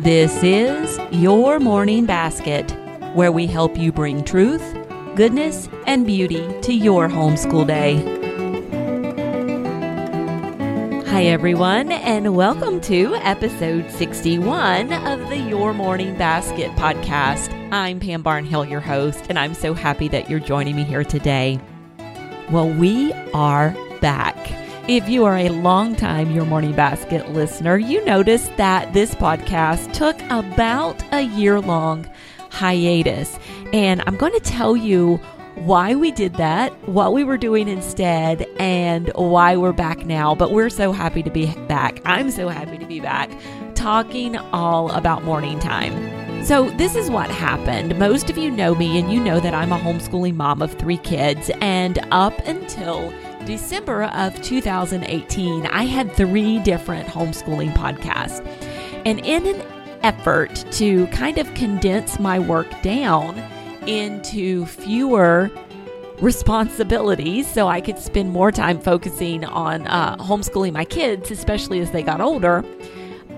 This is Your Morning Basket, where we help you bring truth, goodness, and beauty to your homeschool day. Hi, everyone, and welcome to episode 61 of the Your Morning Basket podcast. I'm Pam Barnhill, your host, and I'm so happy that you're joining me here today. Well, we are back. If you are a longtime Your Morning Basket listener, you noticed that this podcast took about a year long hiatus. And I'm going to tell you why we did that, what we were doing instead, and why we're back now. But we're so happy to be back. I'm so happy to be back talking all about morning time. So, this is what happened. Most of you know me, and you know that I'm a homeschooling mom of three kids. And up until December of 2018, I had three different homeschooling podcasts. And in an effort to kind of condense my work down into fewer responsibilities so I could spend more time focusing on uh, homeschooling my kids, especially as they got older,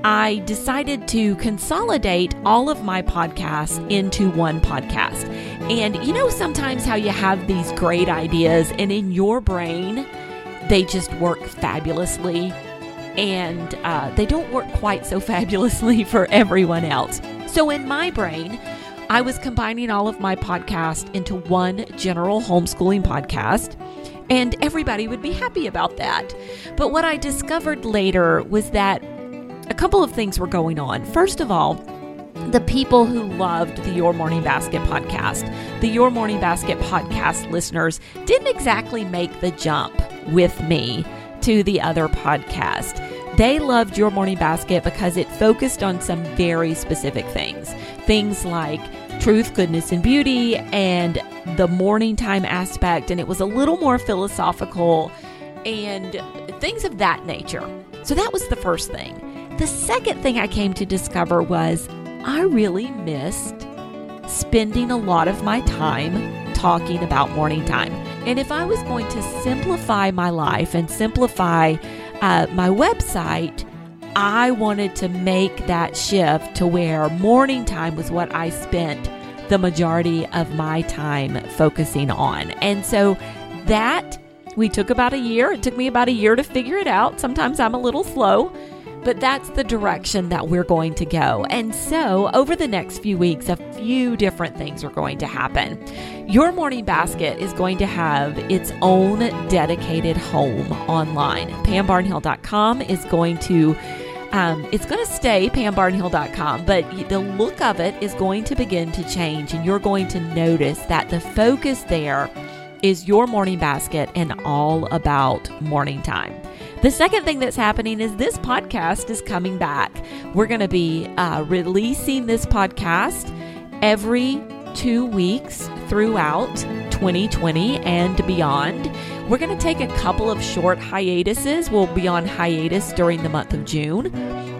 I decided to consolidate all of my podcasts into one podcast. And you know, sometimes how you have these great ideas, and in your brain, they just work fabulously, and uh, they don't work quite so fabulously for everyone else. So, in my brain, I was combining all of my podcasts into one general homeschooling podcast and everybody would be happy about that. But what I discovered later was that a couple of things were going on. First of all, the people who loved the Your Morning Basket podcast, the Your Morning Basket podcast listeners, didn't exactly make the jump with me to the other podcast. They loved Your Morning Basket because it focused on some very specific things. Things like truth, goodness, and beauty, and the morning time aspect. And it was a little more philosophical and things of that nature. So that was the first thing. The second thing I came to discover was I really missed spending a lot of my time talking about morning time. And if I was going to simplify my life and simplify uh, my website, I wanted to make that shift to where morning time was what I spent the majority of my time focusing on. And so that we took about a year. It took me about a year to figure it out. Sometimes I'm a little slow but that's the direction that we're going to go. And so, over the next few weeks, a few different things are going to happen. Your morning basket is going to have its own dedicated home online. PamBarnhill.com is going to um, it's going to stay pambarnhill.com, but the look of it is going to begin to change, and you're going to notice that the focus there is your morning basket and all about morning time. The second thing that's happening is this podcast is coming back. We're going to be uh, releasing this podcast every two weeks throughout 2020 and beyond. We're going to take a couple of short hiatuses. We'll be on hiatus during the month of June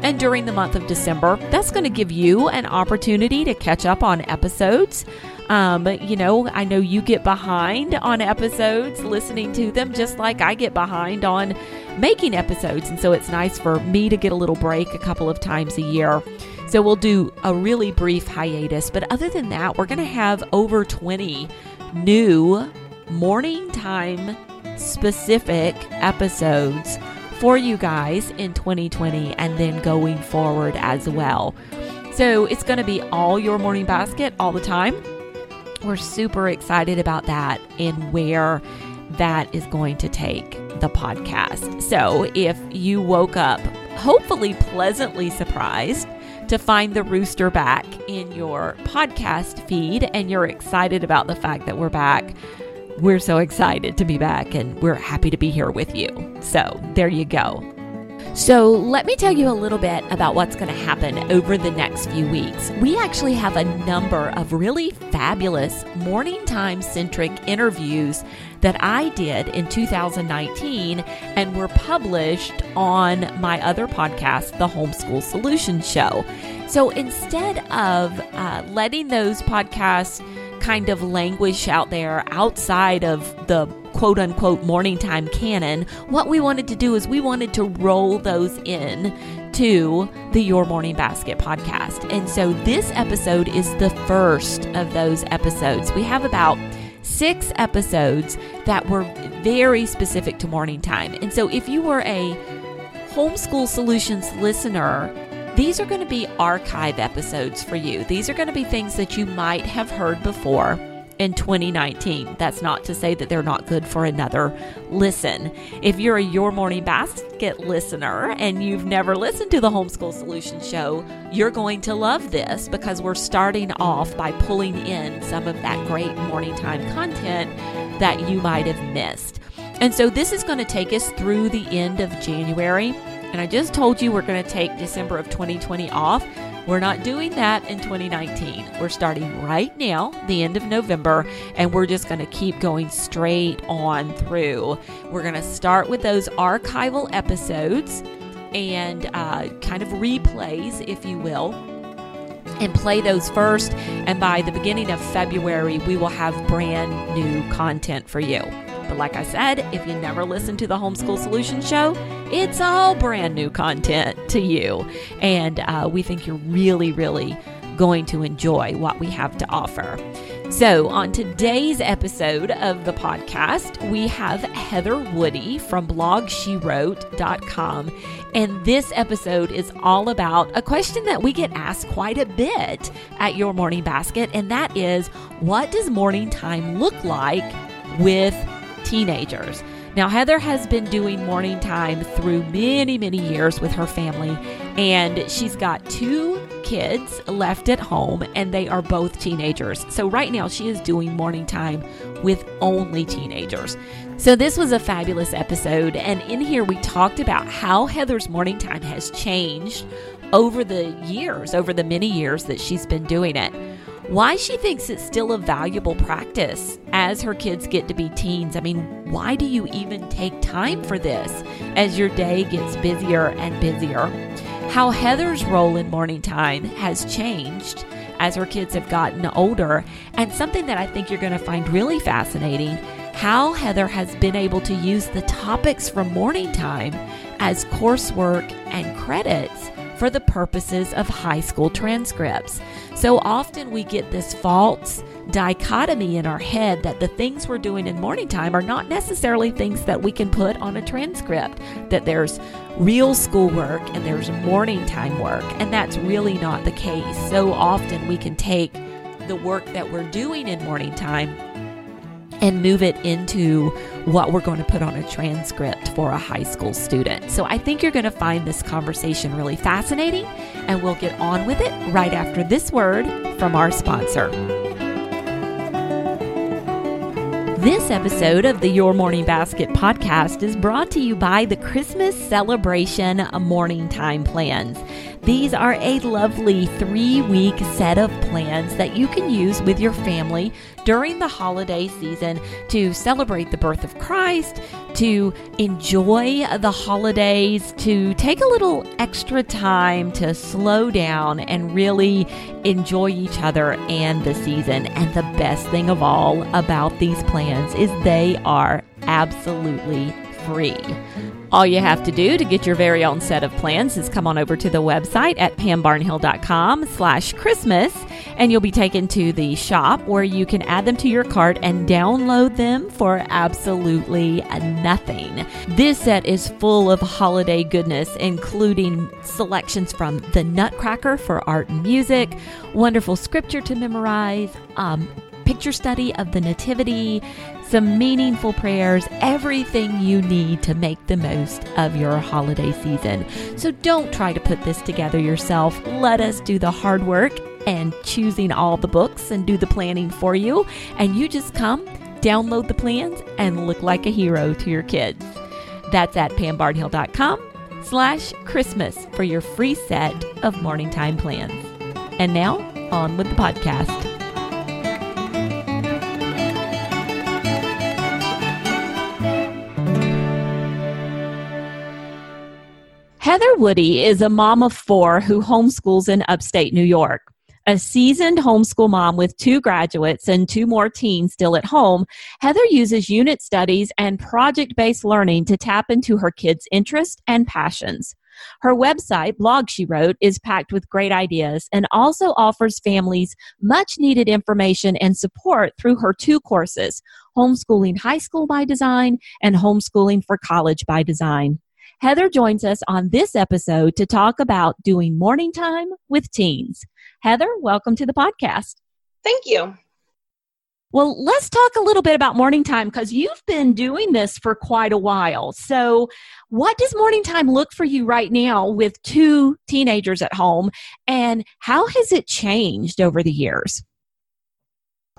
and during the month of December. That's going to give you an opportunity to catch up on episodes. Um, you know, I know you get behind on episodes listening to them, just like I get behind on making episodes. And so it's nice for me to get a little break a couple of times a year. So we'll do a really brief hiatus. But other than that, we're going to have over 20 new morning time specific episodes for you guys in 2020 and then going forward as well. So it's going to be all your morning basket all the time. We're super excited about that and where that is going to take the podcast. So if you woke up hopefully pleasantly surprised to find the rooster back in your podcast feed and you're excited about the fact that we're back, we're so excited to be back and we're happy to be here with you. So there you go. So, let me tell you a little bit about what's going to happen over the next few weeks. We actually have a number of really fabulous morning time centric interviews that I did in 2019 and were published on my other podcast, The Homeschool Solutions Show. So, instead of uh, letting those podcasts kind of languish out there outside of the quote unquote morning time canon, what we wanted to do is we wanted to roll those in to the Your Morning Basket podcast. And so this episode is the first of those episodes. We have about six episodes that were very specific to morning time. And so if you were a Homeschool Solutions listener, these are going to be archive episodes for you. These are going to be things that you might have heard before in 2019. That's not to say that they're not good for another listen. If you're a Your Morning Basket listener and you've never listened to the Homeschool Solution Show, you're going to love this because we're starting off by pulling in some of that great morning time content that you might have missed. And so this is going to take us through the end of January. And I just told you we're going to take December of 2020 off. We're not doing that in 2019. We're starting right now, the end of November, and we're just going to keep going straight on through. We're going to start with those archival episodes and uh, kind of replays, if you will and play those first. And by the beginning of February, we will have brand new content for you. But like I said, if you never listened to the Homeschool Solution Show, it's all brand new content to you. And uh, we think you're really, really going to enjoy what we have to offer. So, on today's episode of the podcast, we have Heather Woody from blogshewrote.com. And this episode is all about a question that we get asked quite a bit at Your Morning Basket, and that is what does morning time look like with teenagers. Now, Heather has been doing morning time through many, many years with her family, and she's got two kids left at home, and they are both teenagers. So, right now, she is doing morning time with only teenagers. So, this was a fabulous episode, and in here, we talked about how Heather's morning time has changed over the years, over the many years that she's been doing it why she thinks it's still a valuable practice as her kids get to be teens. I mean, why do you even take time for this as your day gets busier and busier? How Heather's role in morning time has changed as her kids have gotten older, and something that I think you're going to find really fascinating how Heather has been able to use the topics from morning time as coursework and credits for the purposes of high school transcripts. So often we get this false dichotomy in our head that the things we're doing in morning time are not necessarily things that we can put on a transcript, that there's real schoolwork and there's morning time work, and that's really not the case. So often we can take the work that we're doing in morning time and move it into what we're going to put on a transcript for a high school student. So I think you're going to find this conversation really fascinating, and we'll get on with it right after this word from our sponsor. This episode of the Your Morning Basket podcast is brought to you by the Christmas Celebration Morning Time Plans. These are a lovely three week set of plans that you can use with your family during the holiday season to celebrate the birth of Christ, to enjoy the holidays, to take a little extra time to slow down and really enjoy each other and the season. And the best thing of all about these plans is they are absolutely free. All you have to do to get your very own set of plans is come on over to the website at pambarnhill.com slash Christmas and you'll be taken to the shop where you can add them to your cart and download them for absolutely nothing. This set is full of holiday goodness, including selections from The Nutcracker for art and music, wonderful scripture to memorize, um, picture study of the Nativity, some meaningful prayers, everything you need to make the most of your holiday season. So don't try to put this together yourself. Let us do the hard work and choosing all the books and do the planning for you. And you just come, download the plans, and look like a hero to your kids. That's at pambarnhill.com slash Christmas for your free set of morning time plans. And now, on with the podcast. Woody is a mom of four who homeschools in upstate New York. A seasoned homeschool mom with two graduates and two more teens still at home, Heather uses unit studies and project based learning to tap into her kids' interests and passions. Her website, blog she wrote, is packed with great ideas and also offers families much needed information and support through her two courses Homeschooling High School by Design and Homeschooling for College by Design. Heather joins us on this episode to talk about doing morning time with teens. Heather, welcome to the podcast. Thank you. Well, let's talk a little bit about morning time because you've been doing this for quite a while. So, what does morning time look for you right now with two teenagers at home, and how has it changed over the years?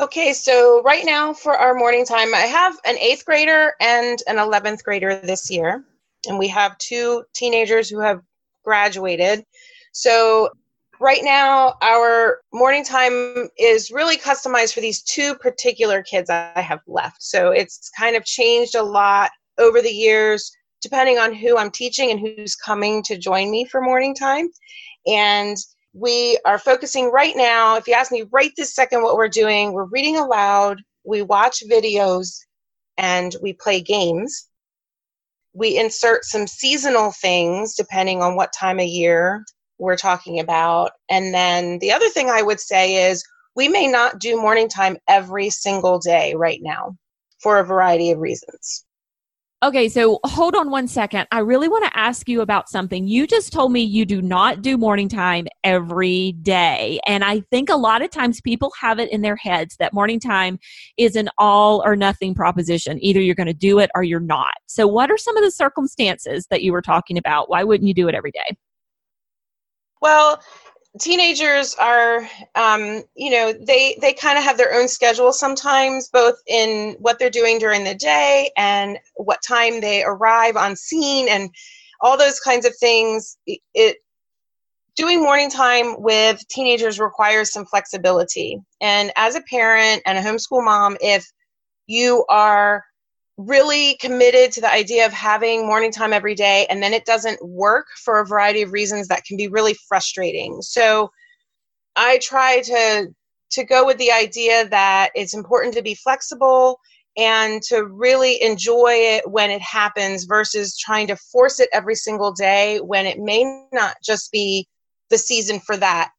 Okay, so right now for our morning time, I have an eighth grader and an 11th grader this year, and we have two teenagers who have graduated. So right now our morning time is really customized for these two particular kids i have left. So it's kind of changed a lot over the years depending on who i'm teaching and who's coming to join me for morning time. And we are focusing right now if you ask me right this second what we're doing we're reading aloud we watch videos and we play games we insert some seasonal things depending on what time of year we're talking about. And then the other thing I would say is we may not do morning time every single day right now for a variety of reasons. Okay, so hold on one second. I really want to ask you about something. You just told me you do not do morning time every day. And I think a lot of times people have it in their heads that morning time is an all or nothing proposition. Either you're going to do it or you're not. So, what are some of the circumstances that you were talking about? Why wouldn't you do it every day? Well, teenagers are um, you know they they kind of have their own schedule sometimes both in what they're doing during the day and what time they arrive on scene and all those kinds of things. It doing morning time with teenagers requires some flexibility. And as a parent and a homeschool mom if you are really committed to the idea of having morning time every day and then it doesn't work for a variety of reasons that can be really frustrating. So i try to to go with the idea that it's important to be flexible and to really enjoy it when it happens versus trying to force it every single day when it may not just be the season for that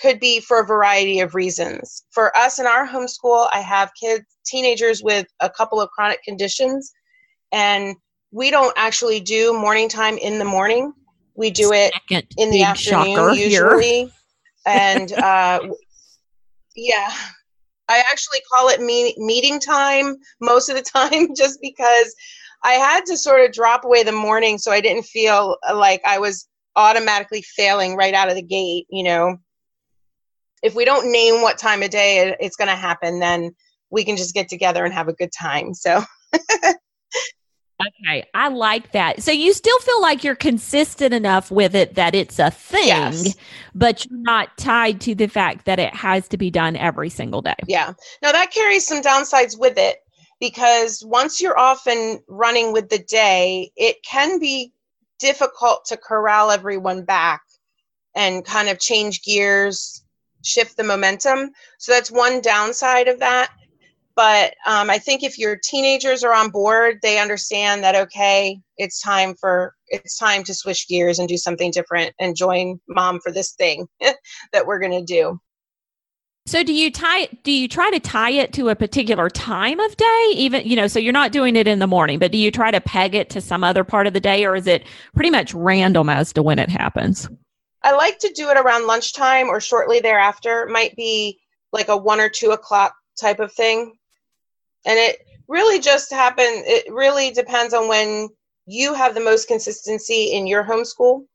could be for a variety of reasons. For us in our homeschool, I have kids, teenagers with a couple of chronic conditions, and we don't actually do morning time in the morning. We do it Second in the afternoon usually. and uh, yeah, I actually call it me- meeting time most of the time just because I had to sort of drop away the morning so I didn't feel like I was automatically failing right out of the gate, you know if we don't name what time of day it's going to happen, then we can just get together and have a good time. So. okay, I like that. So you still feel like you're consistent enough with it that it's a thing, yes. but you're not tied to the fact that it has to be done every single day. Yeah. Now that carries some downsides with it because once you're off and running with the day, it can be difficult to corral everyone back and kind of change gears shift the momentum. So that's one downside of that. But um, I think if your teenagers are on board, they understand that okay, it's time for it's time to switch gears and do something different and join mom for this thing that we're going to do. So do you tie do you try to tie it to a particular time of day even you know so you're not doing it in the morning but do you try to peg it to some other part of the day or is it pretty much random as to when it happens? I like to do it around lunchtime or shortly thereafter. It might be like a one or two o'clock type of thing. And it really just happen it really depends on when you have the most consistency in your homeschool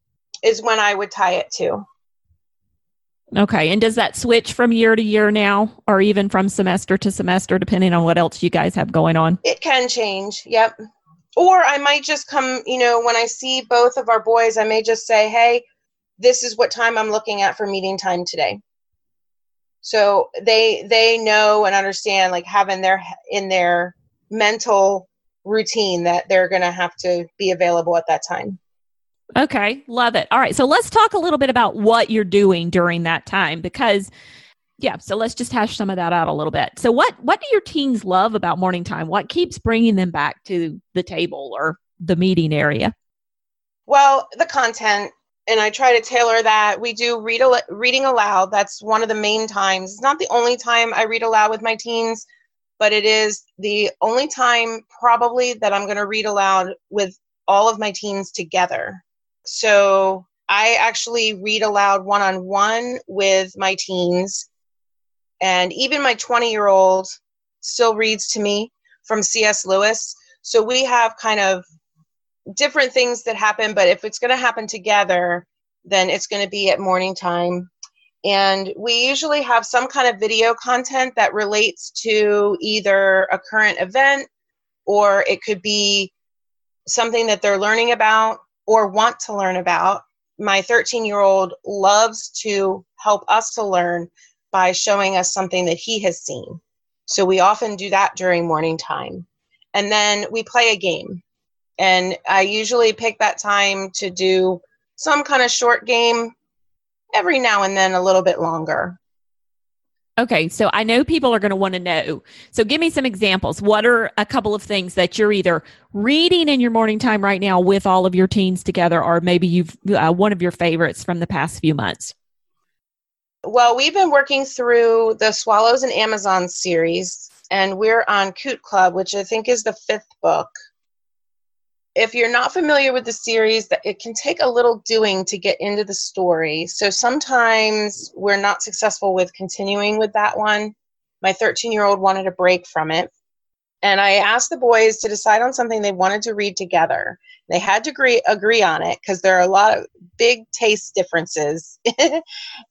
is when I would tie it to. Okay. And does that switch from year to year now or even from semester to semester depending on what else you guys have going on? It can change. Yep. Or I might just come, you know, when I see both of our boys, I may just say, "Hey, this is what time I'm looking at for meeting time today. So they they know and understand like having their in their mental routine that they're going to have to be available at that time. Okay, love it. All right, so let's talk a little bit about what you're doing during that time because yeah, so let's just hash some of that out a little bit. So what what do your teens love about morning time? What keeps bringing them back to the table or the meeting area? Well, the content and I try to tailor that. We do read al- reading aloud. That's one of the main times. It's not the only time I read aloud with my teens, but it is the only time probably that I'm going to read aloud with all of my teens together. So I actually read aloud one on one with my teens. And even my 20 year old still reads to me from C.S. Lewis. So we have kind of different things that happen, but if it's going to happen together, then it's going to be at morning time. And we usually have some kind of video content that relates to either a current event or it could be something that they're learning about or want to learn about. My 13 year old loves to help us to learn by showing us something that he has seen. So we often do that during morning time. And then we play a game. And I usually pick that time to do some kind of short game every now and then a little bit longer. Okay, so I know people are going to want to know. So give me some examples. What are a couple of things that you're either reading in your morning time right now with all of your teens together, or maybe you've uh, one of your favorites from the past few months? Well, we've been working through the Swallows and Amazon series, and we're on Coot Club, which I think is the fifth book if you're not familiar with the series that it can take a little doing to get into the story. So sometimes we're not successful with continuing with that one. My 13 year old wanted a break from it. And i asked the boys to decide on something they wanted to read together. They had to agree agree on it because there are a lot of big taste differences.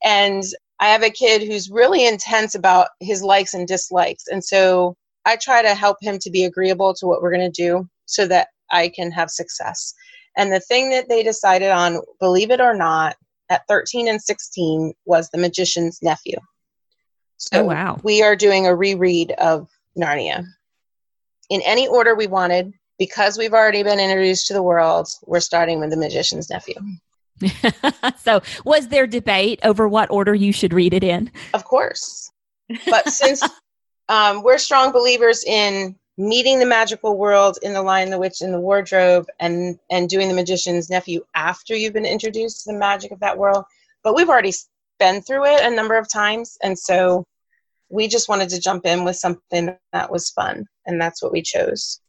And i have a kid who's really intense about his likes and dislikes. And so i try to help him to be agreeable to what we're going to do so that I can have success. And the thing that they decided on, believe it or not, at 13 and 16 was The Magician's Nephew. So oh, wow. we are doing a reread of Narnia in any order we wanted. Because we've already been introduced to the world, we're starting with The Magician's Nephew. so, was there debate over what order you should read it in? Of course. But since um, we're strong believers in meeting the magical world in the lion the witch in the wardrobe and and doing the magician's nephew after you've been introduced to the magic of that world. But we've already been through it a number of times and so we just wanted to jump in with something that was fun and that's what we chose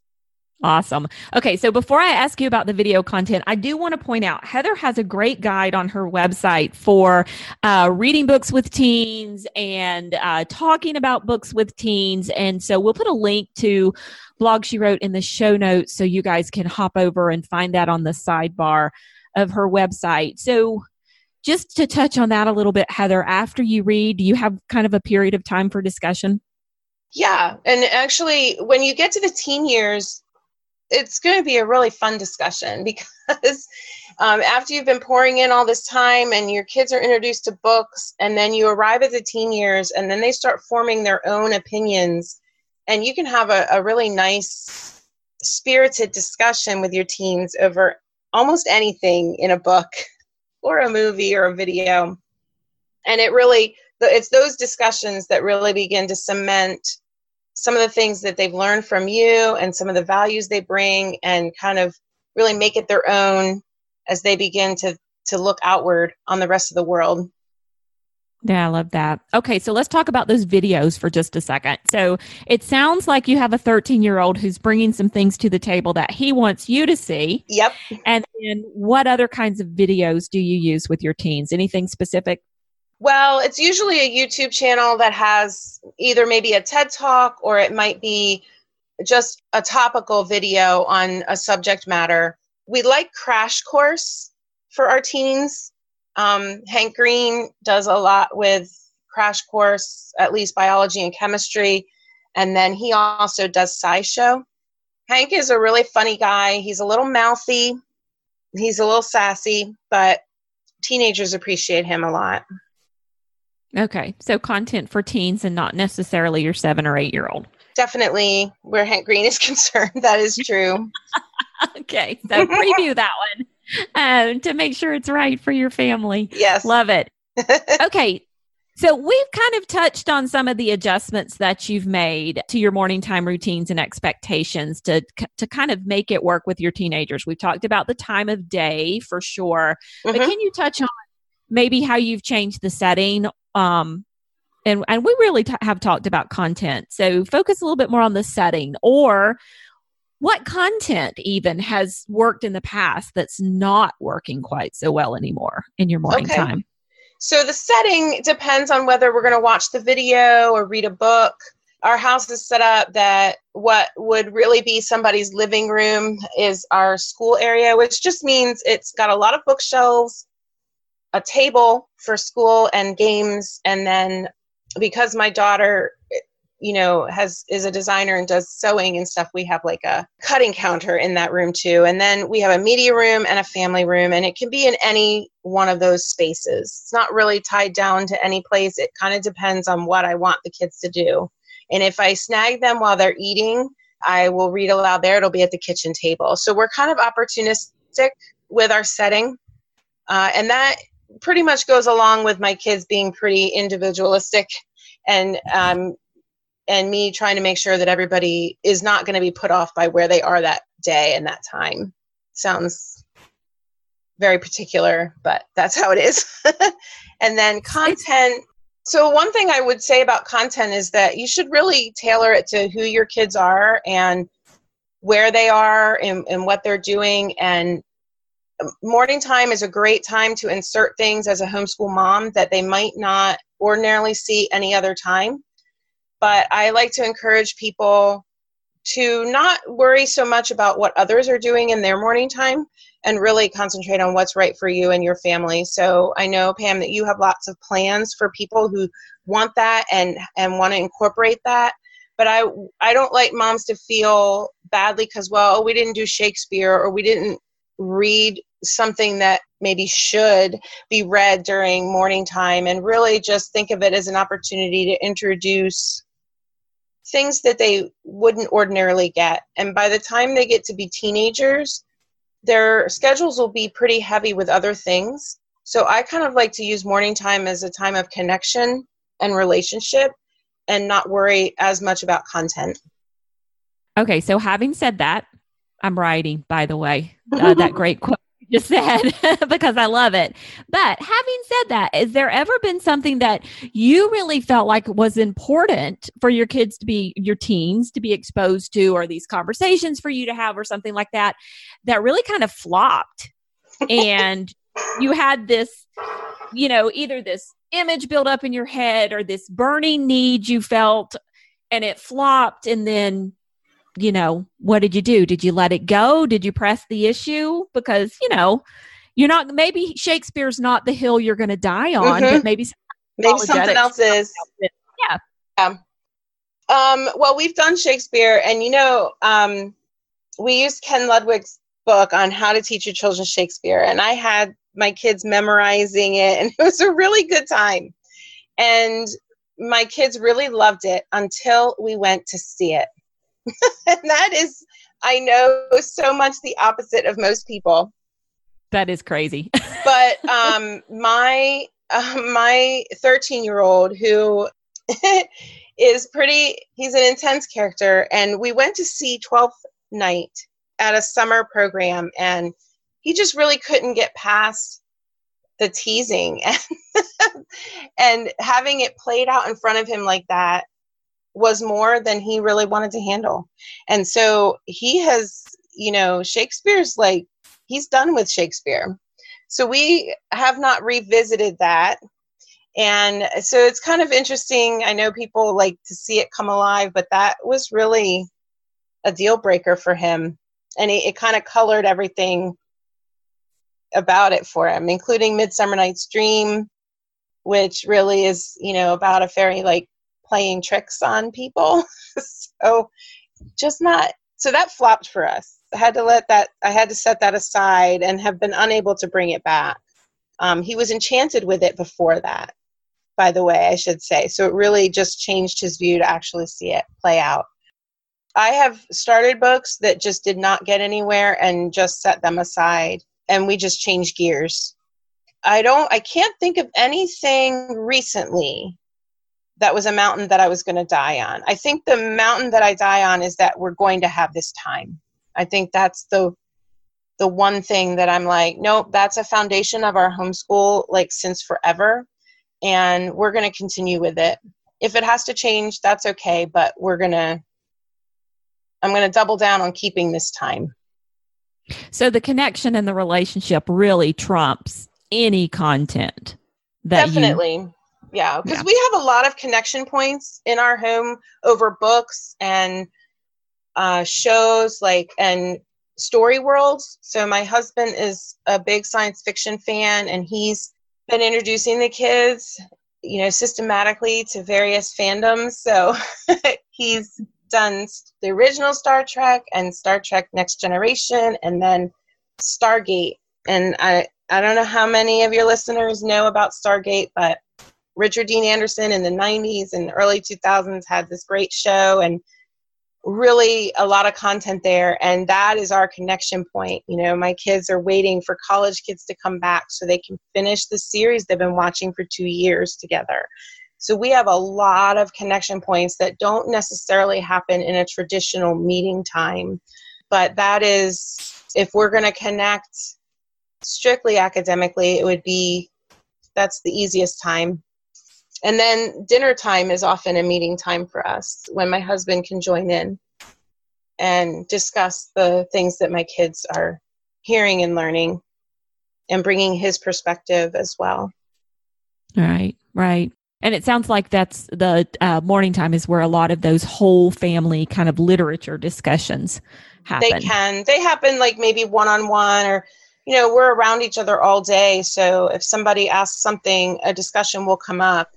Awesome. Okay, so before I ask you about the video content, I do want to point out Heather has a great guide on her website for uh, reading books with teens and uh, talking about books with teens. And so we'll put a link to blog she wrote in the show notes so you guys can hop over and find that on the sidebar of her website. So just to touch on that a little bit, Heather, after you read, do you have kind of a period of time for discussion? Yeah, and actually, when you get to the teen years, it's going to be a really fun discussion because um, after you've been pouring in all this time and your kids are introduced to books and then you arrive at the teen years and then they start forming their own opinions and you can have a, a really nice spirited discussion with your teens over almost anything in a book or a movie or a video. And it really it's those discussions that really begin to cement some of the things that they've learned from you and some of the values they bring and kind of really make it their own as they begin to to look outward on the rest of the world. Yeah, I love that. Okay, so let's talk about those videos for just a second. So it sounds like you have a 13 year old who's bringing some things to the table that he wants you to see. Yep. And then what other kinds of videos do you use with your teens? Anything specific? Well, it's usually a YouTube channel that has either maybe a TED talk or it might be just a topical video on a subject matter. We like Crash Course for our teens. Um, Hank Green does a lot with Crash Course, at least biology and chemistry. And then he also does SciShow. Hank is a really funny guy. He's a little mouthy, he's a little sassy, but teenagers appreciate him a lot. Okay. So content for teens and not necessarily your seven or eight year old. Definitely where Hank Green is concerned. That is true. okay. So preview that one. um, to make sure it's right for your family. Yes. Love it. okay. So we've kind of touched on some of the adjustments that you've made to your morning time routines and expectations to to kind of make it work with your teenagers. We've talked about the time of day for sure, mm-hmm. but can you touch on maybe how you've changed the setting um, and and we really t- have talked about content. So focus a little bit more on the setting or what content even has worked in the past that's not working quite so well anymore in your morning okay. time. So the setting depends on whether we're going to watch the video or read a book. Our house is set up that what would really be somebody's living room is our school area, which just means it's got a lot of bookshelves, a table for school and games, and then because my daughter you know has is a designer and does sewing and stuff we have like a cutting counter in that room too. And then we have a media room and a family room and it can be in any one of those spaces. It's not really tied down to any place. It kind of depends on what i want the kids to do. And if i snag them while they're eating i will read aloud there. It'll be at the kitchen table. So we're kind of opportunistic with our setting. Uh, and that pretty much goes along with my kids being pretty individualistic and um, and me trying to make sure that everybody is not going to be put off by where they are that day and that time. Sounds very particular, but that's how it is. and then content. So, one thing I would say about content is that you should really tailor it to who your kids are and where they are and, and what they're doing. And morning time is a great time to insert things as a homeschool mom that they might not ordinarily see any other time but I like to encourage people to not worry so much about what others are doing in their morning time and really concentrate on what's right for you and your family. So I know Pam that you have lots of plans for people who want that and and want to incorporate that. But I I don't like moms to feel badly because well we didn't do Shakespeare or we didn't read something that maybe should be read during morning time and really just think of it as an opportunity to introduce things that they wouldn't ordinarily get. And by the time they get to be teenagers, their schedules will be pretty heavy with other things. So I kind of like to use morning time as a time of connection and relationship and not worry as much about content. Okay, so having said that, I'm writing, by the way, uh, that great quote just said because I love it. But having said that, has there ever been something that you really felt like was important for your kids to be, your teens to be exposed to, or these conversations for you to have, or something like that, that really kind of flopped? and you had this, you know, either this image build up in your head or this burning need you felt and it flopped and then you know, what did you do? Did you let it go? Did you press the issue? Because, you know, you're not, maybe Shakespeare's not the hill you're going to die on, mm-hmm. but maybe, maybe something else is. Yeah. Um, um, well, we've done Shakespeare, and you know, um, we used Ken Ludwig's book on how to teach your children Shakespeare, and I had my kids memorizing it, and it was a really good time. And my kids really loved it until we went to see it. And that is, I know, so much the opposite of most people. That is crazy. but um, my uh, my 13 year old who is pretty he's an intense character and we went to see 12th night at a summer program and he just really couldn't get past the teasing and, and having it played out in front of him like that was more than he really wanted to handle. And so he has, you know, Shakespeare's like, he's done with Shakespeare. So we have not revisited that. And so it's kind of interesting. I know people like to see it come alive, but that was really a deal breaker for him. And it, it kind of colored everything about it for him, including Midsummer Night's Dream, which really is, you know, about a fairy like playing tricks on people. so just not so that flopped for us. I had to let that I had to set that aside and have been unable to bring it back. Um, he was enchanted with it before that, by the way, I should say. So it really just changed his view to actually see it play out. I have started books that just did not get anywhere and just set them aside and we just changed gears. I don't I can't think of anything recently that was a mountain that I was going to die on. I think the mountain that I die on is that we're going to have this time. I think that's the the one thing that I'm like, nope, that's a foundation of our homeschool like since forever and we're going to continue with it. If it has to change, that's okay, but we're going to I'm going to double down on keeping this time. So the connection and the relationship really trumps any content. That Definitely. You, yeah, because yeah. we have a lot of connection points in our home over books and uh, shows like and story worlds. So my husband is a big science fiction fan, and he's been introducing the kids, you know, systematically to various fandoms. So he's done the original Star Trek and Star Trek Next Generation, and then Stargate. And I I don't know how many of your listeners know about Stargate, but Richard Dean Anderson in the 90s and early 2000s had this great show and really a lot of content there. And that is our connection point. You know my kids are waiting for college kids to come back so they can finish the series they've been watching for two years together. So we have a lot of connection points that don't necessarily happen in a traditional meeting time. But that is if we're going to connect strictly academically it would be that's the easiest time and then dinner time is often a meeting time for us when my husband can join in and discuss the things that my kids are hearing and learning and bringing his perspective as well. Right, right. And it sounds like that's the uh, morning time is where a lot of those whole family kind of literature discussions happen. They can. They happen like maybe one on one or you know, we're around each other all day. So if somebody asks something, a discussion will come up.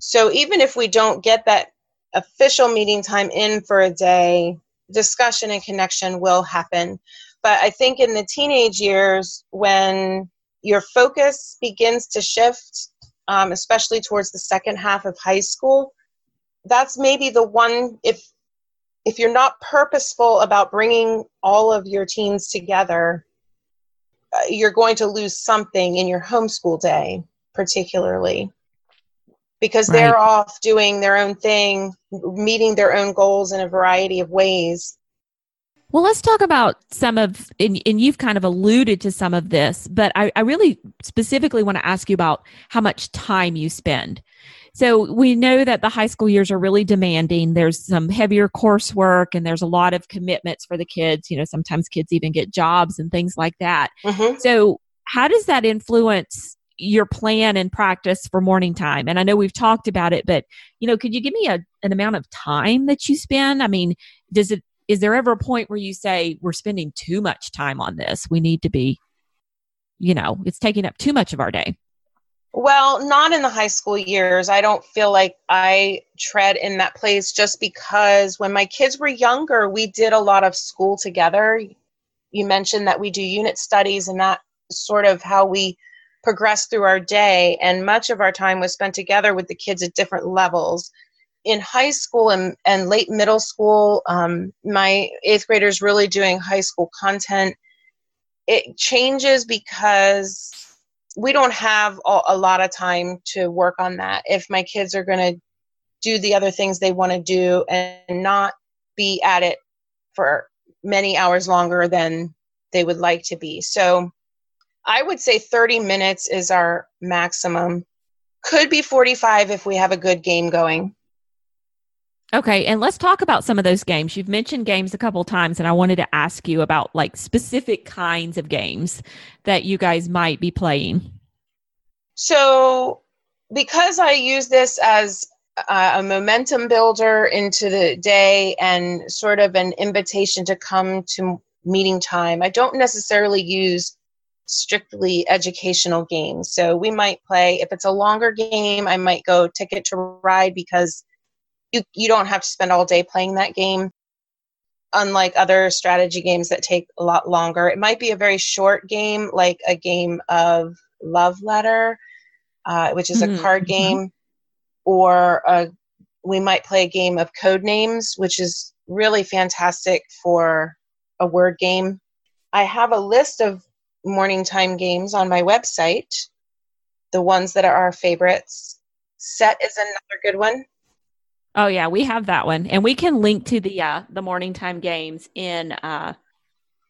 So even if we don't get that official meeting time in for a day, discussion and connection will happen. But I think in the teenage years, when your focus begins to shift, um, especially towards the second half of high school, that's maybe the one if if you're not purposeful about bringing all of your teens together, uh, you're going to lose something in your homeschool day, particularly because right. they're off doing their own thing, meeting their own goals in a variety of ways. Well, let's talk about some of, and, and you've kind of alluded to some of this, but I, I really specifically want to ask you about how much time you spend. So we know that the high school years are really demanding. There's some heavier coursework and there's a lot of commitments for the kids. You know, sometimes kids even get jobs and things like that. Mm-hmm. So how does that influence your plan and practice for morning time. And i know we've talked about it but you know could you give me a, an amount of time that you spend? I mean does it is there ever a point where you say we're spending too much time on this. We need to be you know it's taking up too much of our day? Well not in the high school years. I don't feel like i tread in that place just because when my kids were younger we did a lot of school together. You mentioned that we do unit studies and that sort of how we progress through our day and much of our time was spent together with the kids at different levels. In high school and, and late middle school um, my eighth graders really doing high school content. It changes because we don't have a lot of time to work on that. If my kids are going to do the other things they want to do and not be at it for many hours longer than they would like to be. So I would say 30 minutes is our maximum. Could be 45 if we have a good game going. Okay, and let's talk about some of those games. You've mentioned games a couple times, and I wanted to ask you about like specific kinds of games that you guys might be playing. So, because I use this as a momentum builder into the day and sort of an invitation to come to meeting time, I don't necessarily use strictly educational games. So we might play, if it's a longer game, I might go Ticket to Ride because you, you don't have to spend all day playing that game. Unlike other strategy games that take a lot longer, it might be a very short game, like a game of Love Letter, uh, which is mm-hmm. a card mm-hmm. game, or a, we might play a game of Code Names, which is really fantastic for a word game. I have a list of morning time games on my website. The ones that are our favorites. Set is another good one. Oh yeah, we have that one, and we can link to the uh, the morning time games in uh,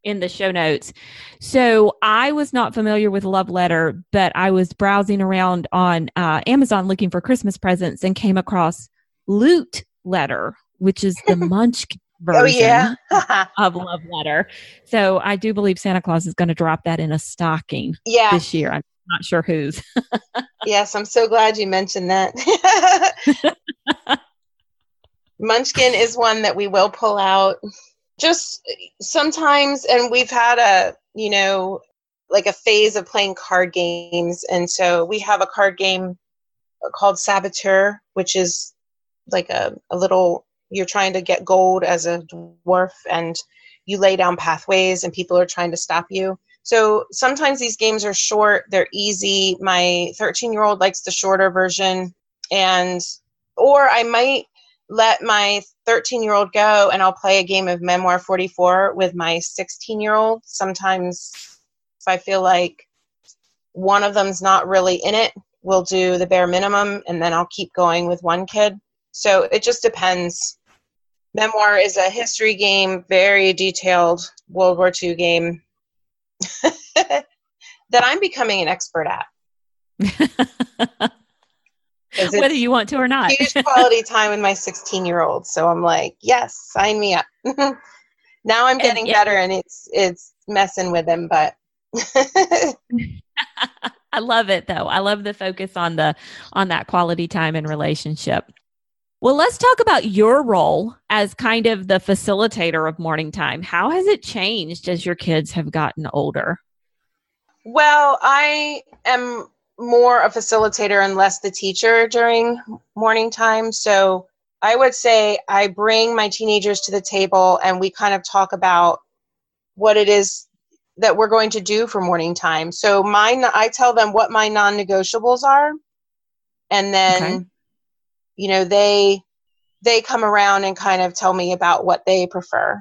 in the show notes. So I was not familiar with Love Letter, but I was browsing around on uh, Amazon looking for Christmas presents and came across Loot Letter, which is the Munchkin version oh, yeah. of Love Letter. So I do believe Santa Claus is going to drop that in a stocking yeah. this year. I'm not sure whose. yes, I'm so glad you mentioned that. Munchkin is one that we will pull out just sometimes and we've had a you know like a phase of playing card games and so we have a card game called saboteur which is like a, a little you're trying to get gold as a dwarf and you lay down pathways and people are trying to stop you so sometimes these games are short they're easy my 13 year old likes the shorter version and or i might let my 13 year old go and I'll play a game of Memoir 44 with my 16 year old. Sometimes, if I feel like one of them's not really in it, we'll do the bare minimum and then I'll keep going with one kid. So it just depends. Memoir is a history game, very detailed World War II game that I'm becoming an expert at. whether you want to or not. huge quality time with my 16 year old. So I'm like, yes, sign me up. now I'm getting and, yeah. better and it's it's messing with him, but I love it though. I love the focus on the on that quality time and relationship. Well, let's talk about your role as kind of the facilitator of morning time. How has it changed as your kids have gotten older? Well, I am more a facilitator and less the teacher during morning time. So I would say I bring my teenagers to the table and we kind of talk about what it is that we're going to do for morning time. So mine I tell them what my non-negotiables are and then okay. You know they they come around and kind of tell me about what they prefer.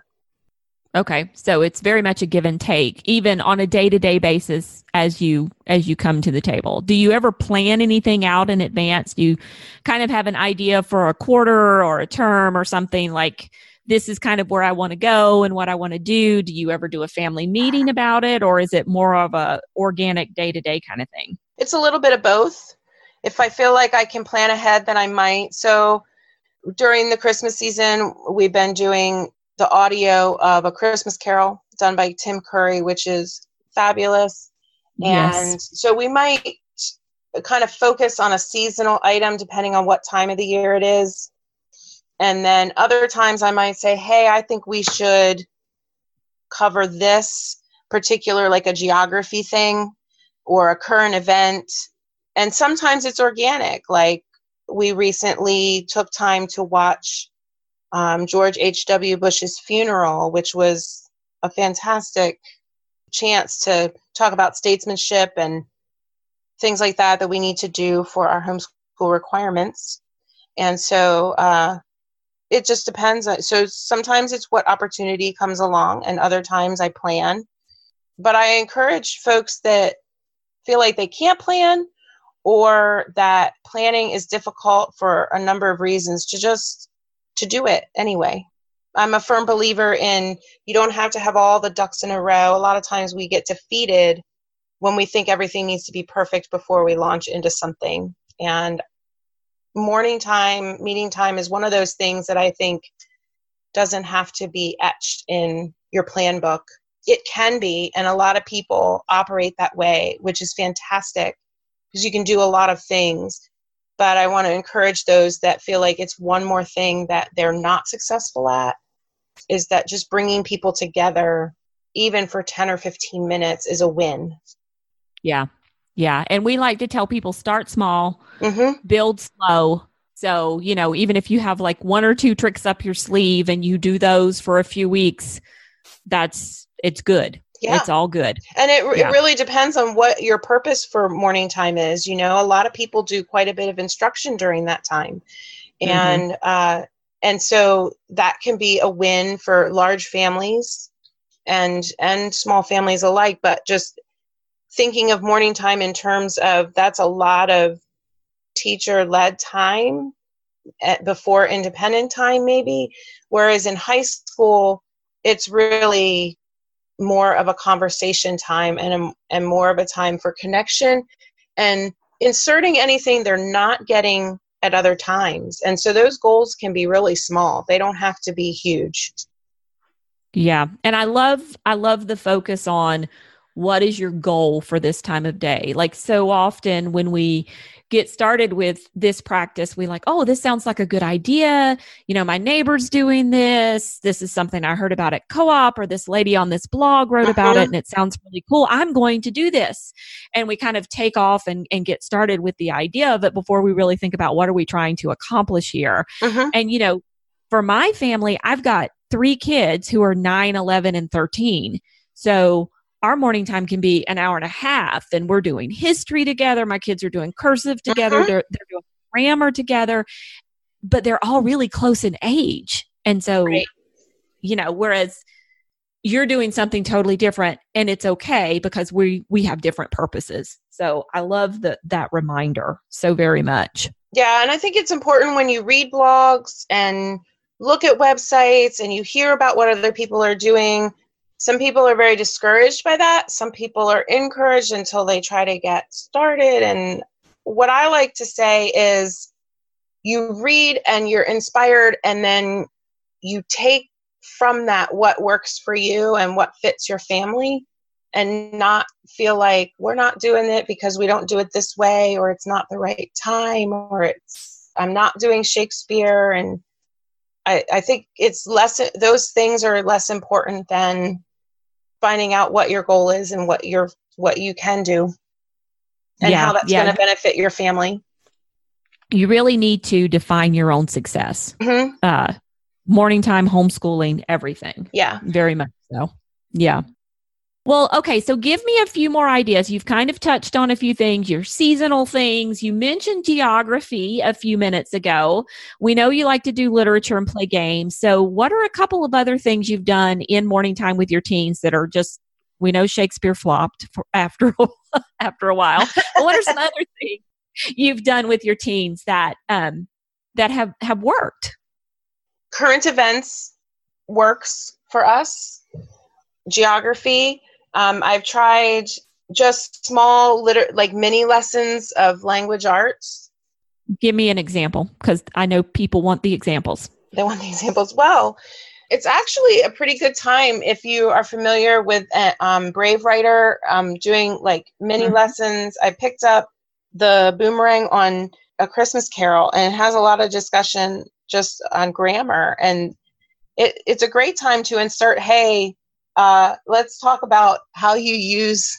Okay. So it's very much a give and take even on a day-to-day basis as you as you come to the table. Do you ever plan anything out in advance? Do you kind of have an idea for a quarter or a term or something like this is kind of where I want to go and what I want to do? Do you ever do a family meeting about it or is it more of a organic day-to-day kind of thing? It's a little bit of both. If I feel like I can plan ahead then I might. So during the Christmas season, we've been doing the audio of A Christmas Carol done by Tim Curry, which is fabulous. Yes. And so we might kind of focus on a seasonal item depending on what time of the year it is. And then other times I might say, hey, I think we should cover this particular, like a geography thing or a current event. And sometimes it's organic. Like we recently took time to watch um, George H.W. Bush's funeral, which was a fantastic chance to talk about statesmanship and things like that that we need to do for our homeschool requirements. And so uh, it just depends. So sometimes it's what opportunity comes along, and other times I plan. But I encourage folks that feel like they can't plan or that planning is difficult for a number of reasons to just to do it anyway. I'm a firm believer in you don't have to have all the ducks in a row. A lot of times we get defeated when we think everything needs to be perfect before we launch into something. And morning time, meeting time is one of those things that I think doesn't have to be etched in your plan book. It can be, and a lot of people operate that way, which is fantastic because you can do a lot of things but I want to encourage those that feel like it's one more thing that they're not successful at is that just bringing people together even for 10 or 15 minutes is a win. Yeah. Yeah. And we like to tell people start small, mm-hmm. build slow. So, you know, even if you have like one or two tricks up your sleeve and you do those for a few weeks, that's it's good yeah. it's all good and it, yeah. it really depends on what your purpose for morning time is you know a lot of people do quite a bit of instruction during that time mm-hmm. and mm-hmm. uh, and so that can be a win for large families and and small families alike but just thinking of morning time in terms of that's a lot of teacher led time at, before independent time, maybe. Whereas in high school, it's really more of a conversation time and, a, and more of a time for connection and inserting anything they're not getting at other times. And so those goals can be really small. They don't have to be huge. Yeah. And I love I love the focus on what is your goal for this time of day? Like so often when we get started with this practice, we like, oh, this sounds like a good idea. You know, my neighbor's doing this. This is something I heard about at co op, or this lady on this blog wrote uh-huh. about it, uh-huh. and it sounds really cool. I'm going to do this. And we kind of take off and, and get started with the idea of it before we really think about what are we trying to accomplish here. Uh-huh. And, you know, for my family, I've got three kids who are 9, 11, and 13. So our morning time can be an hour and a half and we're doing history together my kids are doing cursive together uh-huh. they're, they're doing grammar together but they're all really close in age and so right. you know whereas you're doing something totally different and it's okay because we we have different purposes so i love the, that reminder so very much yeah and i think it's important when you read blogs and look at websites and you hear about what other people are doing some people are very discouraged by that. Some people are encouraged until they try to get started. And what I like to say is you read and you're inspired, and then you take from that what works for you and what fits your family and not feel like we're not doing it because we don't do it this way or it's not the right time or it's I'm not doing Shakespeare and I, I think it's less those things are less important than finding out what your goal is and what your what you can do and yeah, how that's yeah. going to benefit your family. You really need to define your own success. Mm-hmm. uh, morning time homeschooling everything. Yeah. Very much so. Yeah well, okay, so give me a few more ideas. You've kind of touched on a few things, your seasonal things. You mentioned geography a few minutes ago. We know you like to do literature and play games. So, what are a couple of other things you've done in morning time with your teens that are just we know Shakespeare flopped for, after after a while. What are some other things you've done with your teens that um, that have have worked? Current events works for us. Geography um, I've tried just small, liter- like mini lessons of language arts. Give me an example because I know people want the examples. They want the examples. Well, it's actually a pretty good time if you are familiar with uh, um, Brave Writer um, doing like mini mm-hmm. lessons. I picked up the boomerang on a Christmas Carol, and it has a lot of discussion just on grammar. And it, it's a great time to insert, hey, uh, let's talk about how you use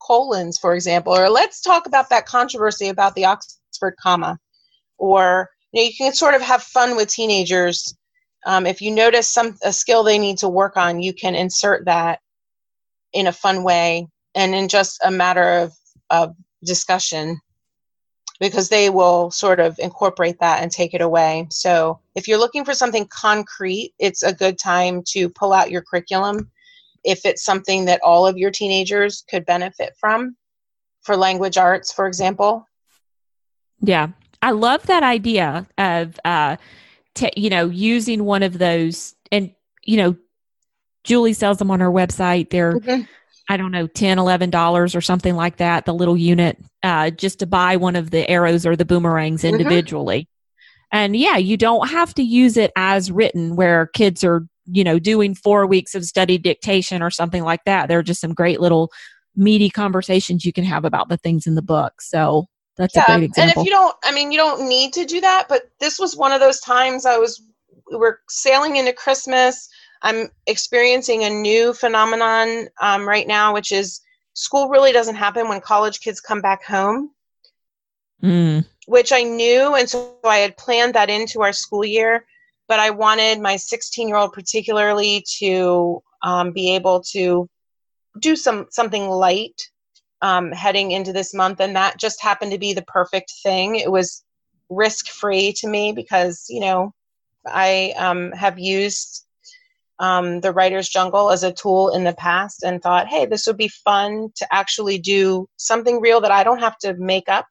colons, for example, or let's talk about that controversy about the Oxford comma. Or you, know, you can sort of have fun with teenagers. Um, if you notice some a skill they need to work on, you can insert that in a fun way and in just a matter of, of discussion because they will sort of incorporate that and take it away. So, if you're looking for something concrete, it's a good time to pull out your curriculum if it's something that all of your teenagers could benefit from for language arts, for example. Yeah. I love that idea of, uh, t- you know, using one of those and, you know, Julie sells them on her website. They're, mm-hmm. I don't know, 10 $11 or something like that, the little unit, uh, just to buy one of the arrows or the boomerangs mm-hmm. individually. Mm-hmm. And yeah, you don't have to use it as written where kids are, you know, doing four weeks of study dictation or something like that. There are just some great little meaty conversations you can have about the things in the book. So that's yeah. a great example. And if you don't, I mean, you don't need to do that, but this was one of those times I was, we were sailing into Christmas I'm experiencing a new phenomenon um, right now, which is school really doesn't happen when college kids come back home, mm. which I knew. And so I had planned that into our school year. But I wanted my 16 year old, particularly, to um, be able to do some something light um, heading into this month, and that just happened to be the perfect thing. It was risk free to me because you know I um, have used um, the writer's jungle as a tool in the past and thought hey this would be fun to actually do something real that i don't have to make up.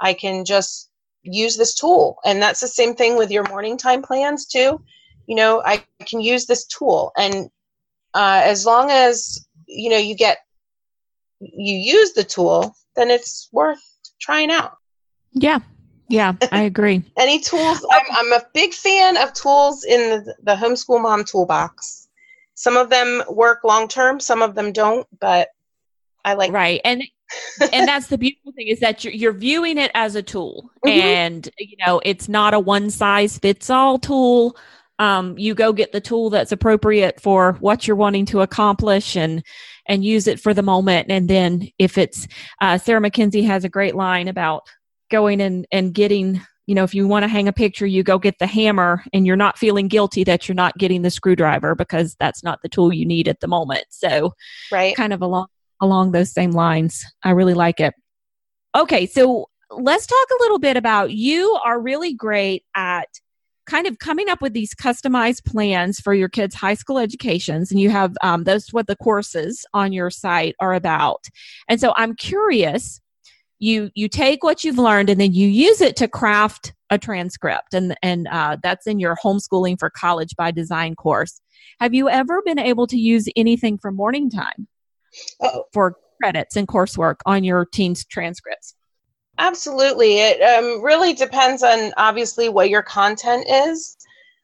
I can just use this tool. And that's the same thing with your morning time plans too. You know i can use this tool. And uh, as long as you know you get you use the tool then it's worth trying out. Yeah yeah i agree. Any tools? I'm, I'm a big fan of tools in the, the homeschool mom toolbox. Some of them work long term some of them don't but i like right and and that's the beautiful thing is that you're, you're viewing it as a tool. Mm-hmm. and you know it's not a one size fits all tool. Um, you go get the tool that's appropriate for what you're wanting to accomplish and and use it for the moment. And then if it's uh, sarah Mackenzie has a great line about going and and getting you know if you want to hang a picture you go get the hammer and you're not feeling guilty that you're not getting the screwdriver because that's not the tool you need at the moment so right kind of along along those same lines i really like it okay so let's talk a little bit about you are really great at kind of coming up with these customized plans for your kids' high school educations, and you have um, those what the courses on your site are about. And so I'm curious. You you take what you've learned and then you use it to craft a transcript, and and uh, that's in your homeschooling for college by design course. Have you ever been able to use anything from Morning Time oh. for credits and coursework on your teens' transcripts? Absolutely. It um, really depends on obviously what your content is,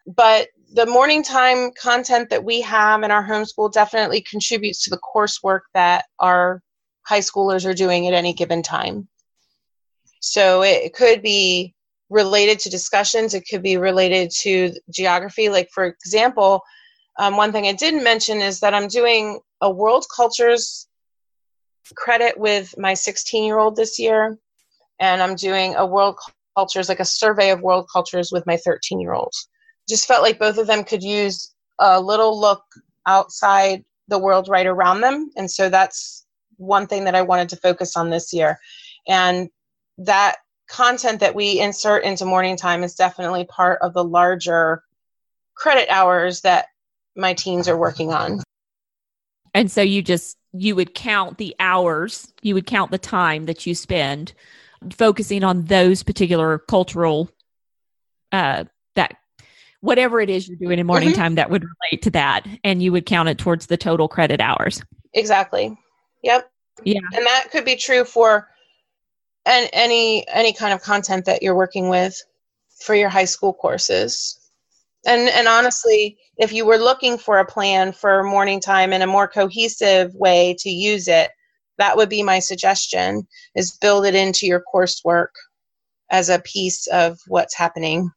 but the morning time content that we have in our homeschool definitely contributes to the coursework that our high schoolers are doing at any given time. So it could be related to discussions, it could be related to geography. Like, for example, um, one thing I didn't mention is that I'm doing a world cultures credit with my 16 year old this year and I'm doing a world cultures, like a survey of world cultures with my 13 year old. Just felt like both of them could use a little look outside the world right around them. And so that's one thing that I wanted to focus on this year. And that content that we insert into morning time is definitely part of the larger credit hours that my teens are working on. And so you just you would count the hours, you would count the time that you spend focusing on those particular cultural uh that whatever it is you're doing in morning mm-hmm. time that would relate to that and you would count it towards the total credit hours exactly yep. Yeah. And that could be true for an, any any kind of content that you're working with for your high school courses. And and honestly if you were looking for a plan for morning time in a more cohesive way to use it that would be my suggestion is build it into your coursework as a piece of what's happening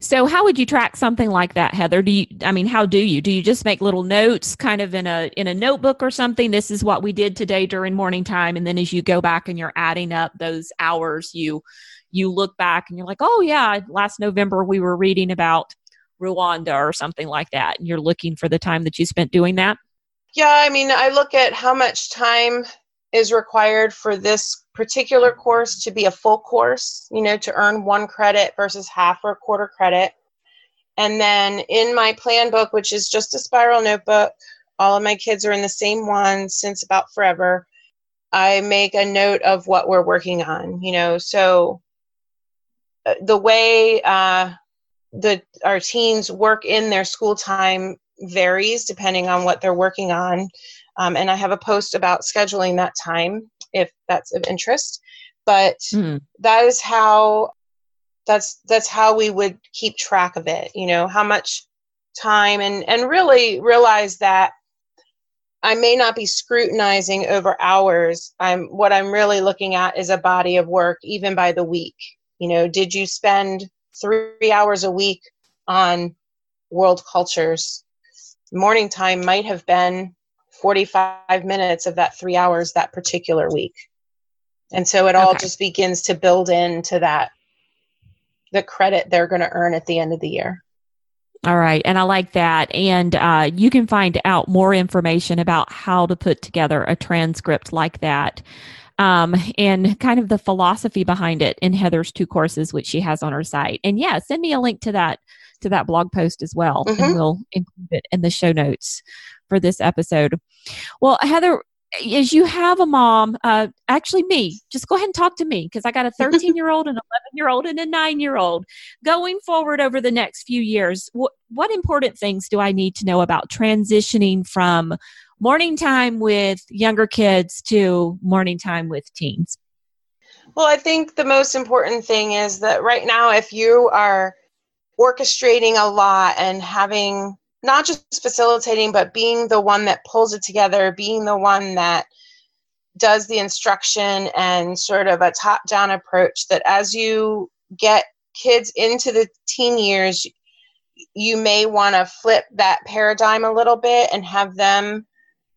so how would you track something like that heather? Do you i mean how do you? Do you just make little notes kind of in a in a notebook or something? This is what we did today during morning time. And then as you go back and you're adding up those hours you you look back and you're like oh yeah last november we were reading about rwanda or something like that. And you're looking for the time that you spent doing that? Yeah, I mean, I look at how much time is required for this particular course to be a full course, you know, to earn one credit versus half or quarter credit. And then in my plan book, which is just a spiral notebook, all of my kids are in the same one since about forever. I make a note of what we're working on, you know, so uh, the way uh, the our teens work in their school time varies depending on what they're working on. Um, and I have a post about scheduling that time if that's of interest. But mm. that is how that's that's how we would keep track of it. You know how much time and and really realize that I may not be scrutinizing over hours. I'm what I'm really looking at is a body of work, even by the week. You know, did you spend three hours a week on world cultures? morning time might have been 45 minutes of that three hours that particular week. And so it all okay. just begins to build into that, the credit they're going to earn at the end of the year. All right. And I like that. And uh, you can find out more information about how to put together a transcript like that um, and kind of the philosophy behind it in Heather's two courses, which she has on her site. And yeah, send me a link to that to that blog post as well, Mhm. and we'll include it in the show notes for this episode. Well, Heather, as you have a mom, uh, actually me, just go ahead and talk to me because I got a 13 year old, an 11 year old, and a nine year old. Going forward over the next few years, what what important things do I need to know about transitioning from morning time with younger kids to morning time with teens? Well, I think the most important thing is that right now, if you are orchestrating a lot and having not just facilitating, but being the one that pulls it together, being the one that does the instruction and sort of a top down approach, that as you get kids into the teen years, you may want to flip that paradigm a little bit and have them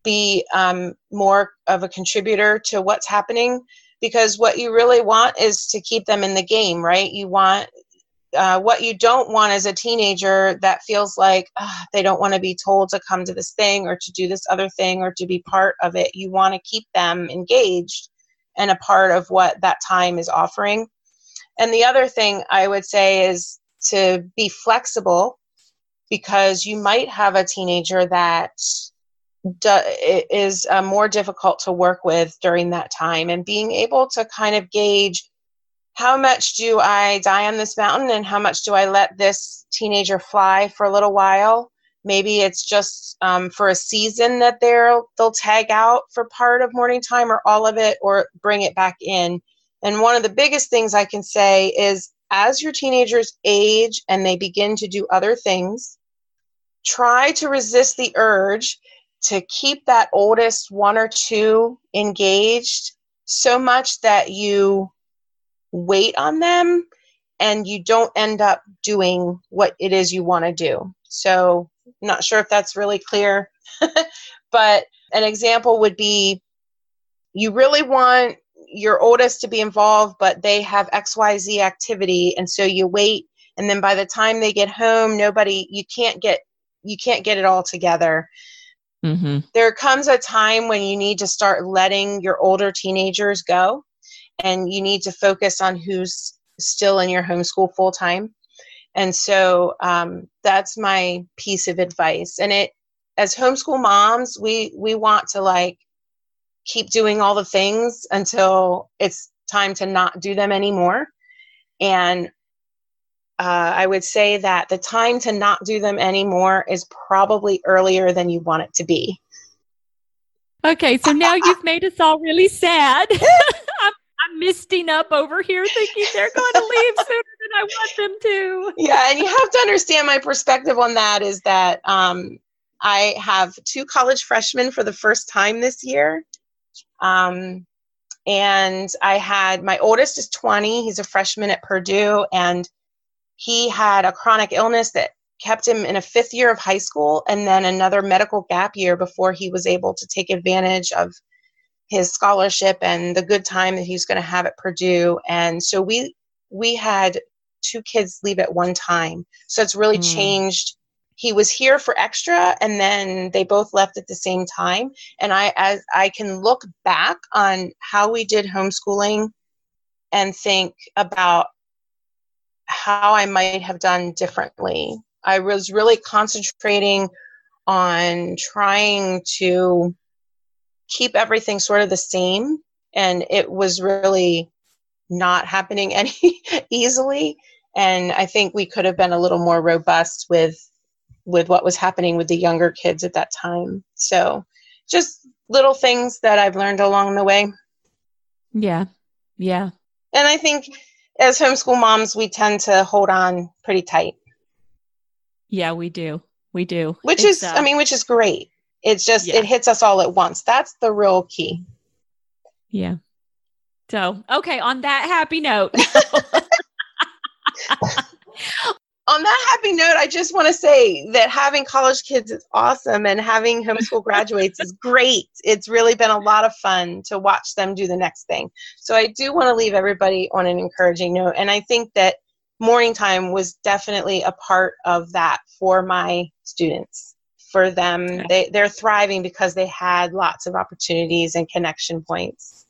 be um, more of a contributor to what's happening because what you really want is to keep them in the game, right? You want uh, what you don't want as a teenager that feels like uh, they don't want to be told to come to this thing or to do this other thing or to be part of it. You want to keep them engaged and a part of what that time is offering. And the other thing I would say is to be flexible because you might have a teenager that do, is uh, more difficult to work with during that time and being able to kind of gauge how much do I die on this mountain and how much do I let this teenager fly for a little while? Maybe it's just um, for a season that they'll they'll tag out for part of morning time or all of it or bring it back in. And one of the biggest things I can say is as your teenagers age and they begin to do other things, try to resist the urge to keep that oldest one or two engaged so much that you wait on them and you don't end up doing what it is you want to do. So, not sure if that's really clear, but an example would be you really want your oldest to be involved, but they have XYZ activity, and so you wait, and then by the time they get home, nobody, you can't get you can't get it all together. Mm-hmm. There comes a time when you need to start letting your older teenagers go and you need to focus on who's still in your homeschool full time. And so um, that's my piece of advice. And it, as homeschool moms, we we want to like keep doing all the things until it's time to not do them anymore. And uh, I would say that the time to not do them anymore is probably earlier than you want it to be. Okay, so now you've made us all really sad. I'm, misting up over here thinking they're going to leave sooner than I want them to. yeah, and you have to understand my perspective on that is that um, I have two college freshmen for the first time this year. Um, and I had my oldest is 20, he's a freshman at Purdue, and he had a chronic illness that kept him in a fifth year of high school and then another medical gap year before he was able to take advantage of his scholarship and the good time that he's going to have at Purdue. And so we we had two kids leave at one time. So it's really Mm. changed. He was here for extra and then they both left at the same time. And I as I can look back on how we did homeschooling and think about how I might have done differently. I was really concentrating on trying to keep everything sort of the same. And it was really not happening any easily. And i think we could have been a little more robust with with what was happening with the younger kids at that time. So just little things that i've learned along the way. Yeah, yeah, and i think as homeschool moms we tend to hold on pretty tight. Yeah. We do, we do. which It's, is uh, i mean which is great it's just Yeah. it hits us all at once that's the real key yeah. So, okay. On that happy note, on that happy note, I just want to say that having college kids is awesome and having homeschool graduates is great. It's really been a lot of fun to watch them do the next thing. So I do want to leave everybody on an encouraging note. And I think that morning time was definitely a part of that for my students. For them, they, they're thriving because they had lots of opportunities and connection points.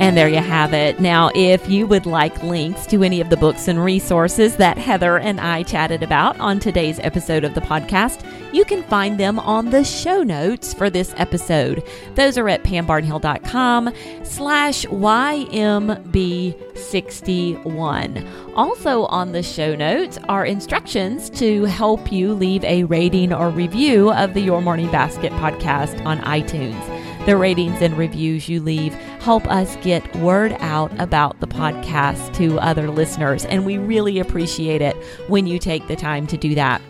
And there you have it. Now, if you would like links to any of the books and resources that Heather and I chatted about on today's episode of the podcast, you can find them on the show notes for this episode. Those are at pambarnhill.com slash YMB61. Also on the show notes are instructions to help you leave a rating or review of the Your Morning Basket podcast on iTunes. The ratings and reviews you leave help us get word out about the podcast to other listeners, and we really appreciate it when you take the time to do that.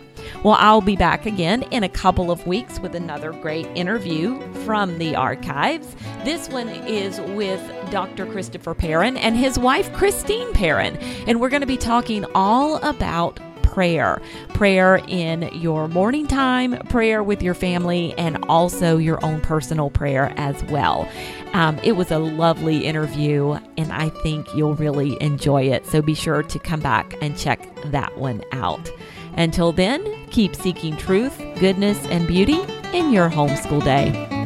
Well, I'll be back again in a couple of weeks with another great interview from the archives. This one is with Dr. Christopher Perrin and his wife, Christine Perrin, and we're going to be talking all about prayer. Prayer in your morning time, prayer with your family, and also your own personal prayer as well. Um, it was a lovely interview, and I think you'll really enjoy it. So be sure to come back and check that one out. Until then, keep seeking truth, goodness, and beauty in your homeschool day.